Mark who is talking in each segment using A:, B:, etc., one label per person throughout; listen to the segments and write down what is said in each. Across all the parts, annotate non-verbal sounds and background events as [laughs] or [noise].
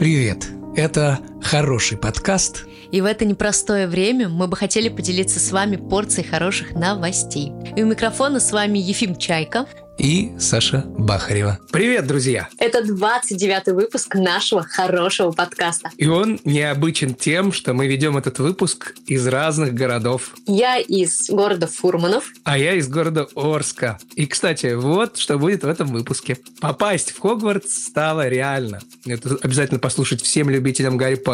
A: Привет! Это хороший подкаст.
B: И в это непростое время мы бы хотели поделиться с вами порцией хороших новостей. И у микрофона с вами Ефим Чайка
A: и Саша Бахарева.
C: Привет, друзья!
B: Это 29-й выпуск нашего хорошего подкаста.
C: И он необычен тем, что мы ведем этот выпуск из разных городов.
B: Я из города Фурманов.
C: А я из города Орска. И, кстати, вот что будет в этом выпуске. Попасть в Хогвартс стало реально. Это обязательно послушать всем любителям Гарри Поттера.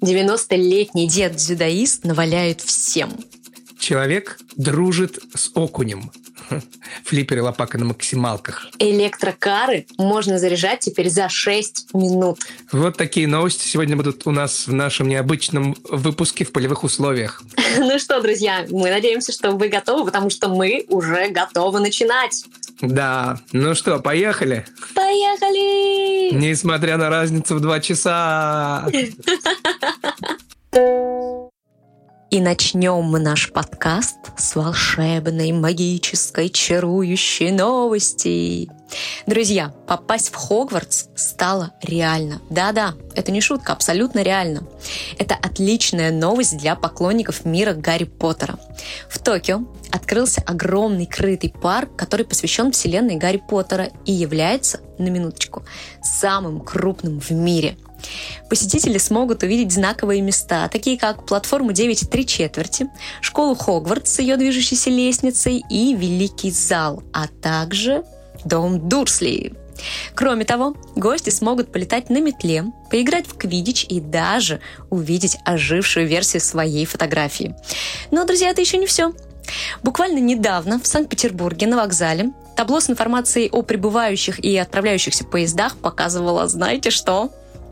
B: 90-летний дед-дзюдоист наваляет всем.
C: Человек дружит с окунем. [laughs] Флиппер и лопака на максималках.
B: Электрокары можно заряжать теперь за 6 минут.
C: Вот такие новости сегодня будут у нас в нашем необычном выпуске в полевых условиях. [laughs]
B: Ну что, друзья, мы надеемся, что вы готовы, потому что мы уже готовы начинать.
C: Да, ну что, поехали?
B: Поехали!
C: Несмотря на разницу в два часа. [laughs]
B: И начнем мы наш подкаст с волшебной, магической, чарующей новости. Друзья, попасть в Хогвартс стало реально. Да-да, это не шутка, абсолютно реально. Это отличная новость для поклонников мира Гарри Поттера. В Токио открылся огромный крытый парк, который посвящен вселенной Гарри Поттера и является, на минуточку, самым крупным в мире – Посетители смогут увидеть знаковые места, такие как платформу 9 3 четверти, школу Хогвартс с ее движущейся лестницей и Великий зал, а также дом Дурсли. Кроме того, гости смогут полетать на метле, поиграть в квидич и даже увидеть ожившую версию своей фотографии. Но, друзья, это еще не все. Буквально недавно в Санкт-Петербурге на вокзале табло с информацией о прибывающих и отправляющихся поездах показывало, знаете что?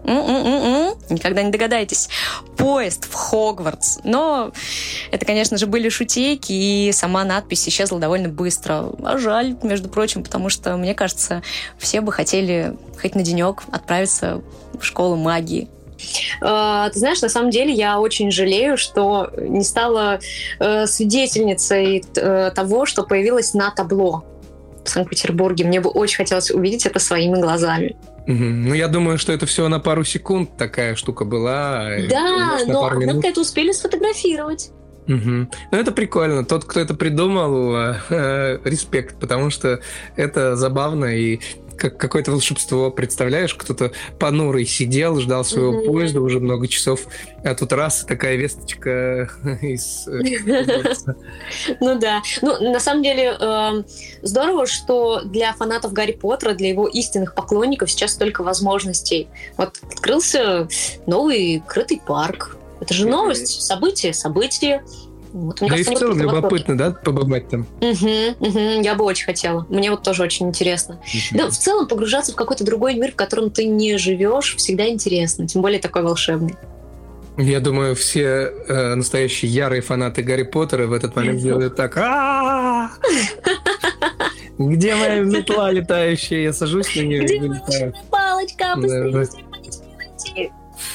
B: М-м-м-м. Никогда не догадаетесь. Поезд в Хогвартс. Но это, конечно же, были шутейки, и сама надпись исчезла довольно быстро. А жаль, между прочим, потому что, мне кажется, все бы хотели хоть на денек отправиться в школу магии. Uh, ты знаешь, на самом деле я очень жалею, что не стала uh, свидетельницей uh, того, что появилось на табло в Санкт-Петербурге. Мне бы очень хотелось увидеть это своими глазами.
C: Ну, я думаю, что это всего на пару секунд такая штука была.
B: Да, но нам это успели сфотографировать.
C: Угу. Ну, это прикольно. Тот, кто это придумал, э, респект, потому что это забавно и как какое-то волшебство. Представляешь, кто-то понурый сидел, ждал своего mm-hmm. поезда уже много часов, а тут раз такая весточка [laughs] из... Э, [laughs]
B: ну да. Ну, на самом деле, эм, здорово, что для фанатов Гарри Поттера, для его истинных поклонников сейчас столько возможностей. Вот открылся новый крытый парк. Это же новость, событие, событие.
C: Вот, мне да кажется, и в целом любопытно, да, побывать там?
B: Угу, угу, я бы очень хотела. Мне вот тоже очень интересно. Угу. Да, в целом погружаться в какой-то другой мир, в котором ты не живешь, всегда интересно. Тем более такой волшебный.
C: Я думаю, все э, настоящие ярые фанаты Гарри Поттера в этот момент делают так. Где моя метла летающая? Я сажусь на нее.
B: Где моя палочка? Быстрее,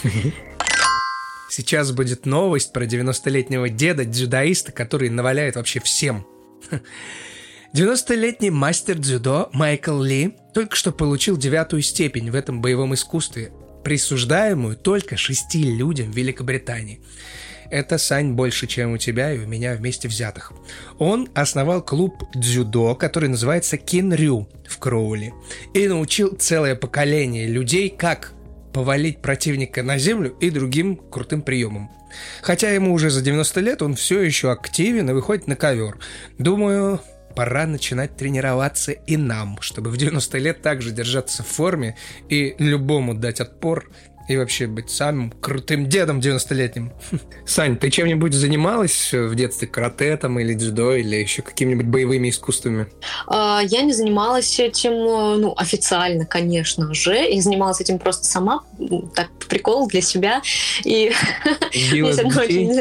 B: [laughs]
C: Сейчас будет новость про 90-летнего деда, дзюдоиста, который наваляет вообще всем. [laughs] 90-летний мастер дзюдо Майкл Ли только что получил девятую степень в этом боевом искусстве, присуждаемую только шести людям Великобритании. Это, Сань, больше, чем у тебя и у меня вместе взятых. Он основал клуб дзюдо, который называется Кинрю в Кроули, и научил целое поколение людей, как повалить противника на землю и другим крутым приемом. Хотя ему уже за 90 лет, он все еще активен и выходит на ковер. Думаю, пора начинать тренироваться и нам, чтобы в 90 лет также держаться в форме и любому дать отпор и вообще быть самым крутым дедом 90-летним. [laughs] Сань, ты чем-нибудь занималась в детстве карате там или дзюдо или еще какими-нибудь боевыми искусствами?
B: А, я не занималась этим, ну, официально, конечно же. Я занималась этим просто сама, так, прикол для себя. И [laughs]
C: очень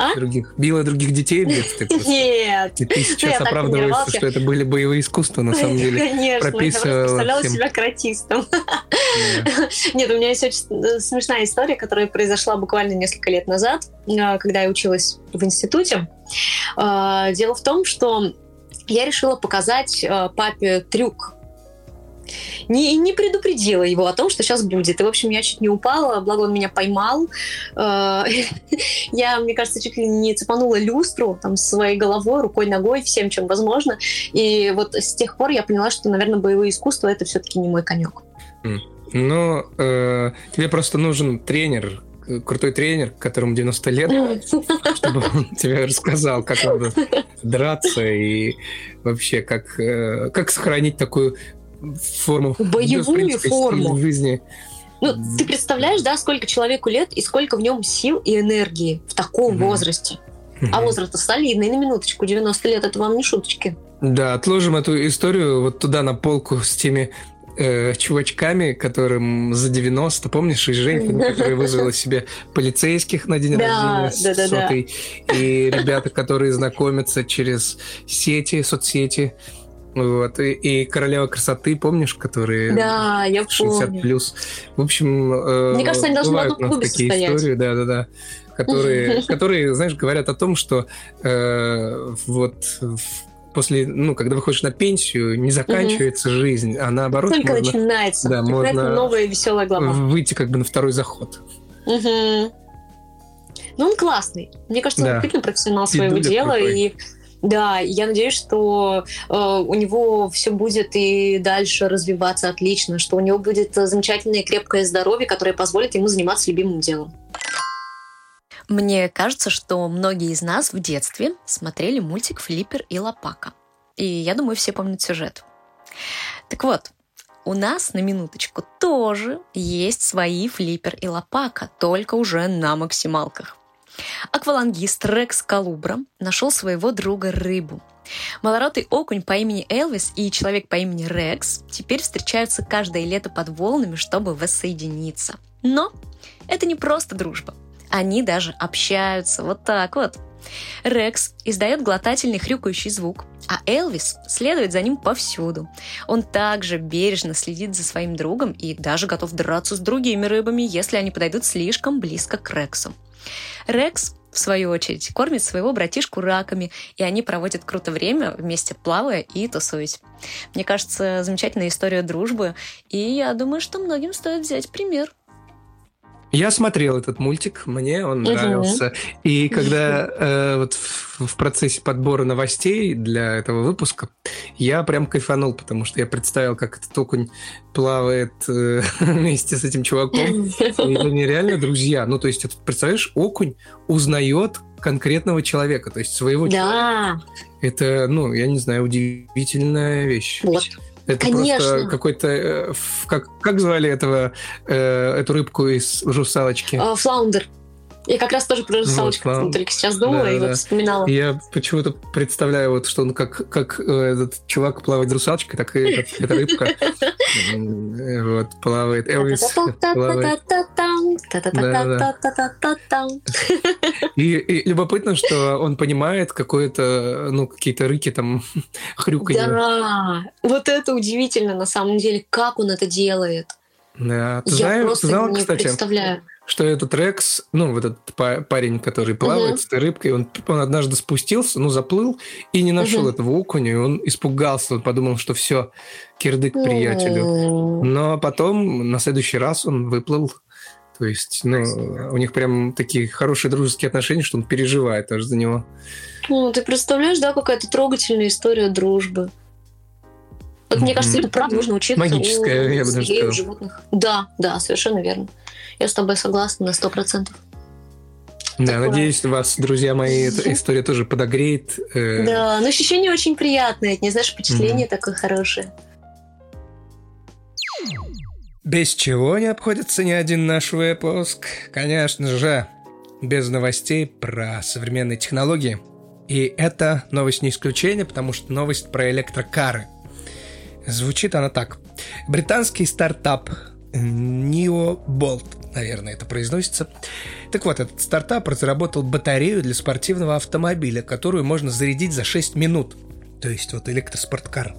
C: а? Других, била других детей в детстве? [laughs]
B: Нет.
C: И ты сейчас ну, оправдываешься, что это были боевые искусства, на самом деле. [laughs]
B: Конечно, я представляла себя каратистом. [laughs] Нет, у меня есть очень э, смешная история, которая произошла буквально несколько лет назад, э, когда я училась в институте. Э, дело в том, что я решила показать папе трюк не, не предупредила его о том, что сейчас будет. И, в общем, я чуть не упала, благо он меня поймал. Э, [laughs] я, мне кажется, чуть ли не цепанула люстру там своей головой, рукой, ногой, всем, чем возможно. И вот с тех пор я поняла, что, наверное, боевые искусства — это все-таки не мой конек.
C: Ну, э, тебе просто нужен тренер, крутой тренер, которому 90 лет, [laughs] чтобы он тебе рассказал, как надо драться и вообще как, э, как сохранить такую форму.
B: Боевую
C: принципе,
B: форму.
C: жизни.
B: Ну, ты представляешь, да, сколько человеку лет и сколько в нем сил и энергии в таком
C: Мгм.
B: возрасте. А возраст солидный, на минуточку, 90 лет, это вам не шуточки.
C: Да, отложим эту историю вот туда на полку с теми э, чувачками, которым за 90, помнишь, и женщина, которая вызвала себе полицейских на день
B: Да,
C: рождения
B: да, да, да.
C: и ребята, которые знакомятся через сети, соцсети, вот, и, и королева красоты, помнишь, которые
B: Да, я
C: 60
B: помню.
C: плюс. В общем, э,
B: Мне кажется, они должны в одном клубе
C: такие
B: состоять.
C: истории, да, да, да, которые, [laughs] которые, знаешь, говорят о том, что э, вот после, ну, когда выходишь на пенсию, не заканчивается жизнь, а наоборот
B: Только
C: можно
B: начинается.
C: да, можно-
B: новая веселая глава.
C: выйти как бы на второй заход.
B: Мгм. Ну, он классный. Мне кажется, он
C: Да.
B: действительно профессионал своего дела.
C: крутой.
B: И да, я надеюсь, что э, у него все будет и дальше развиваться отлично, что у него будет замечательное крепкое здоровье, которое позволит ему заниматься любимым делом. Мне кажется, что многие из нас в детстве смотрели мультик «Флиппер и Лопака». И я думаю, все помнят сюжет. Так вот, у нас на минуточку тоже есть свои флиппер и лопака, только уже на максималках. Аквалангист Рекс Калубра нашел своего друга рыбу. Малоротый окунь по имени Элвис и человек по имени Рекс теперь встречаются каждое лето под волнами, чтобы воссоединиться. Но это не просто дружба. Они даже общаются вот так вот. Рекс издает глотательный хрюкающий звук, а Элвис следует за ним повсюду. Он также бережно следит за своим другом и даже готов драться с другими рыбами, если они подойдут слишком близко к Рексу. Рекс, в свою очередь, кормит своего братишку раками, и они проводят круто время, вместе плавая и тусуясь. Мне кажется, замечательная история дружбы, и я думаю, что многим стоит взять пример.
C: Я смотрел этот мультик, мне он
B: Мгм.
C: нравился. И когда э, вот в, в процессе подбора новостей для этого выпуска, я прям кайфанул, потому что я представил, как этот окунь плавает э, [laughs] вместе с этим чуваком. И они реально друзья. Ну, то есть, это, представляешь, окунь узнает конкретного человека, то есть своего человека.
B: Да,
C: Это, ну, я не знаю, удивительная вещь.
B: вот.
C: Это
B: Конечно.
C: просто какой-то... э, как, как звали этого, э, эту рыбку из «Русалочки»?
B: А, Флаундер. Я как раз тоже про
C: Вот,
B: русалочку
C: флаундер.
B: только сейчас думала
C: Да,
B: и
C: да.
B: вот вспоминала.
C: Я почему-то представляю, вот, что он как, как э, этот чувак плавает русалочкой, так и эта рыбка вот, плавает. Элвис плавает. И любопытно, что он понимает какое-то, ну, какие-то рыки там, [laughs] хрюканье.
B: Да, вот это удивительно на самом деле, как он это делает.
C: Да. Ты,
B: Я
C: знаешь,
B: просто
C: ты знала,
B: не
C: кстати,
B: представляю.
C: Что этот Рекс, ну, вот этот па- парень, который плавает
B: Мгм.
C: с этой рыбкой, он, он однажды спустился, ну, заплыл и не нашел
B: Мгм.
C: этого окуня, и он испугался, он подумал, что все, кирдык приятелю. Но потом, на следующий раз он выплыл. То есть, ну, у них прям такие хорошие дружеские отношения, что он переживает даже за него.
B: Ну, ты представляешь, да, какая-то трогательная история дружбы. Вот мне кажется, это правда нужно учиться
C: Магическая,
B: у
C: я бы даже сказал.
B: животных. Да, да, совершенно верно. Я с тобой согласна на сто процентов.
C: Да,
B: Такое.
C: надеюсь, вас, друзья мои, эта история тоже подогреет. э,
B: Да, но ощущение очень приятное, не знаешь, впечатление такое хорошее.
C: Без чего не обходится ни один наш выпуск? Конечно же, без новостей про современные технологии. И это новость не исключение, потому что новость про электрокары. Звучит она так. Британский стартап NeoBolt, наверное, это произносится. Так вот, этот стартап разработал батарею для спортивного автомобиля, которую можно зарядить за 6 минут. То есть вот электроспорткар.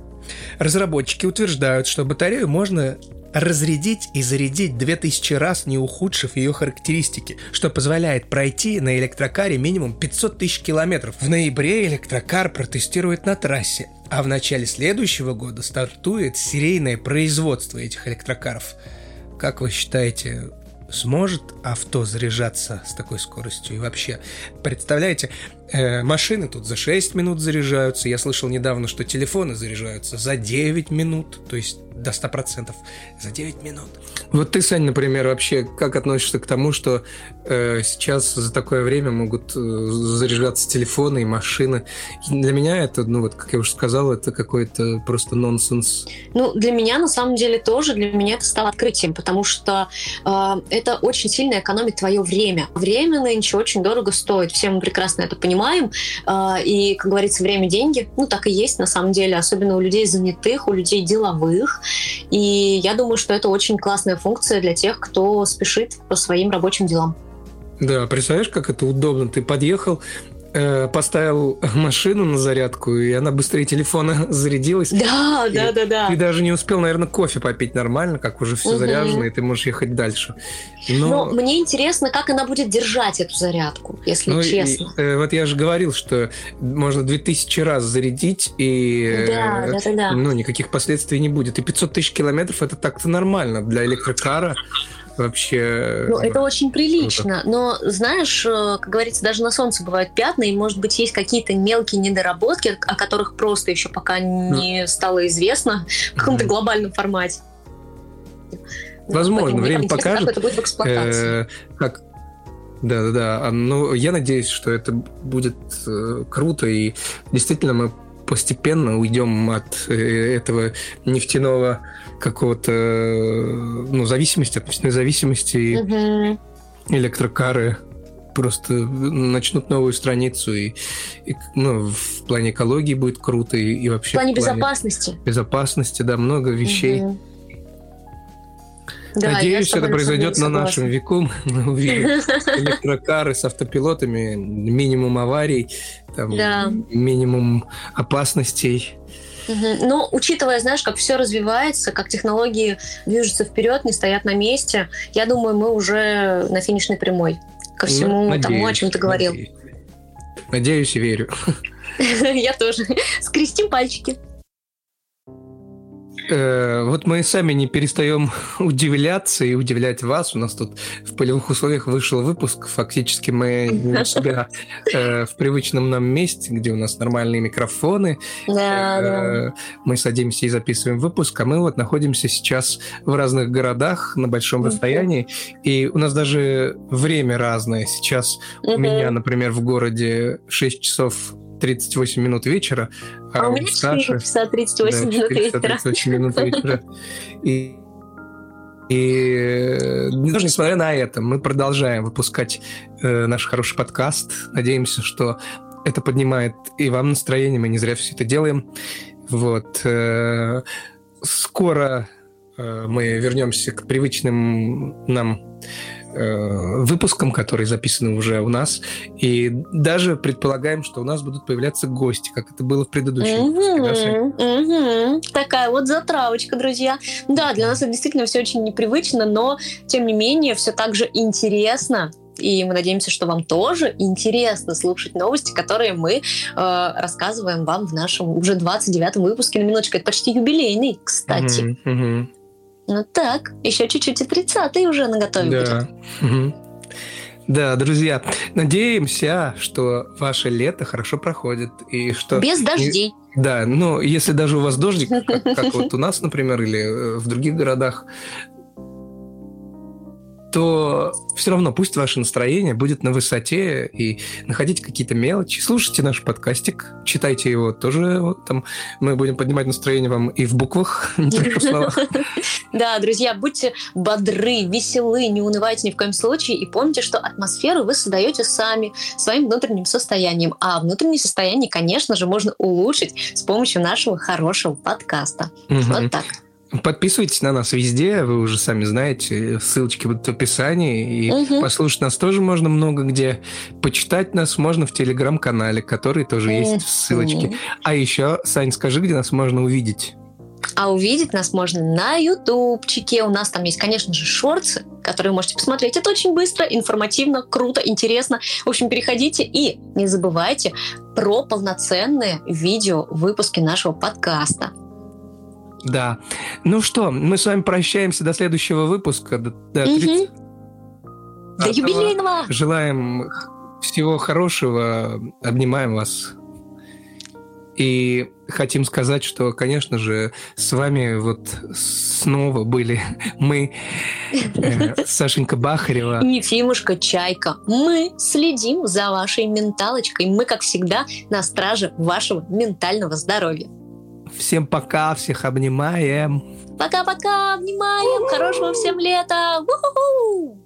C: Разработчики утверждают, что батарею можно разрядить и зарядить 2000 раз, не ухудшив ее характеристики, что позволяет пройти на электрокаре минимум 500 тысяч километров. В ноябре электрокар протестирует на трассе, а в начале следующего года стартует серийное производство этих электрокаров. Как вы считаете, сможет авто заряжаться с такой скоростью? И вообще, представляете, э, машины тут за 6 минут заряжаются. Я слышал недавно, что телефоны заряжаются за 9 минут, то есть до 100% за 9 минут. Вот ты, Сань, например, вообще как относишься к тому, что э, сейчас за такое время могут э, заряжаться телефоны и машины? Для меня это, ну вот, как я уже сказал, это какой-то просто нонсенс.
B: Ну, для меня на самом деле тоже, для меня это стало открытием, потому что э, это очень сильно экономит твое время. Время нынче очень дорого стоит, все мы прекрасно это понимаем, э, и, как говорится, время – деньги, ну, так и есть на самом деле, особенно у людей занятых, у людей деловых, и я думаю, что это очень классная функция для тех, кто спешит по своим рабочим делам.
C: Да, представляешь, как это удобно? Ты подъехал, Э, поставил машину на зарядку, и она быстрее телефона [laughs] зарядилась.
B: Да,
C: и
B: да, да, да.
C: Ты даже не успел, наверное, кофе попить нормально, как уже все угу. заряжено, и ты можешь ехать дальше.
B: Но... Но мне интересно, как она будет держать эту зарядку, если ну, честно.
C: И, э, вот я же говорил, что можно 2000 раз зарядить, и
B: да, да, да, да.
C: Ну, никаких последствий не будет. И 500 тысяч километров это так-то нормально для электрокара вообще...
B: Ну, это очень прилично, но, знаешь, э, как говорится, даже на солнце бывают пятна, и, может быть, есть какие-то мелкие недоработки, о которых просто еще пока не стало известно в каком-то глобальном формате.
C: Возможно, время покажет. Как это будет в эксплуатации. Э, как да, да, да. Ну, я надеюсь, что это будет э, круто, и действительно мы постепенно уйдем от э, этого нефтяного какого-то ну, зависимости, от нефтяной зависимости. Угу. Электрокары просто начнут новую страницу, и, и ну, в плане экологии будет круто, и, и вообще...
B: В плане, в плане безопасности.
C: Безопасности, да, много вещей. Угу. Да, Надеюсь, это произойдет на нашем веку. Мы увидим [laughs] электрокары с автопилотами, минимум аварий, там, да. минимум опасностей.
B: Угу. Но учитывая, знаешь, как все развивается, как технологии движутся вперед, не стоят на месте, я думаю, мы уже на финишной прямой ко ну, всему ну, надеюсь, тому, о чем ты говорил.
C: Надеюсь, надеюсь и верю. [laughs]
B: Я тоже. Скрестим пальчики.
C: Э, вот мы сами не перестаем [laughs] удивляться и удивлять вас. У нас тут в полевых условиях вышел выпуск. Фактически мы у себя э, в привычном нам месте, где у нас нормальные микрофоны.
B: Да, э, да.
C: Мы садимся и записываем выпуск, а мы вот находимся сейчас в разных городах на большом расстоянии. И у нас даже время разное. Сейчас у меня, например, в городе 6 часов 38 минут вечера.
B: А, а у меня 4 часа 38 да, минут вечера.
C: 38 минут вечера. И и даже несмотря на это, мы продолжаем выпускать э, наш хороший подкаст. Надеемся, что это поднимает и вам настроение. Мы не зря все это делаем. Вот. Э, скоро э, мы вернемся к привычным нам выпускам, которые записаны уже у нас. И даже предполагаем, что у нас будут появляться гости, как это было в предыдущем
B: выпуске. Такая вот затравочка, друзья. Да, для нас это действительно все очень непривычно, но тем не менее все так же интересно. И мы надеемся, что вам тоже интересно слушать новости, которые мы э, рассказываем вам в нашем уже 29-м выпуске. На минуточку, это почти юбилейный, кстати. Uh-huh, uh-huh. Ну так, еще чуть-чуть и 30-й уже наготове
C: да. будет. Да, друзья, надеемся, что ваше лето хорошо проходит и что
B: без дождей.
C: Да, но если даже у вас дождик, как, как вот у нас, например, или э, в других городах, то все равно пусть ваше настроение будет на высоте и находите какие-то мелочи. Слушайте наш подкастик, читайте его тоже. Вот, там мы будем поднимать настроение вам и в буквах, [laughs] не только в словах. [laughs]
B: Да, друзья, будьте бодры, веселы, не унывайте ни в коем случае и помните, что атмосферу вы создаете сами своим внутренним состоянием. А внутреннее состояние, конечно же, можно улучшить с помощью нашего хорошего подкаста. Вот так.
C: Подписывайтесь на нас везде, вы уже сами знаете, ссылочки будут в описании. И угу. послушать нас тоже можно много где. Почитать нас можно в телеграм-канале, который тоже есть в ссылочке. А еще, Сань, скажи, где нас можно увидеть.
B: А увидеть нас можно на ютубчике. У нас там есть, конечно же, шорты, которые можете посмотреть. Это очень быстро, информативно, круто, интересно. В общем, переходите и не забывайте про полноценные видео выпуски нашего подкаста.
C: Да. Ну что, мы с вами прощаемся до следующего выпуска. До, до, 30...
B: угу. до юбилейного.
C: Желаем всего хорошего. Обнимаем вас. И хотим сказать, что, конечно же, с вами вот снова были [laughs] мы, э, [laughs] Сашенька Бахарева.
B: Ефимушка Чайка. Мы следим за вашей менталочкой. Мы, как всегда, на страже вашего ментального здоровья.
C: Всем пока, всех обнимаем.
B: Пока-пока, обнимаем. Хорошего всем лета. У-ху-ху!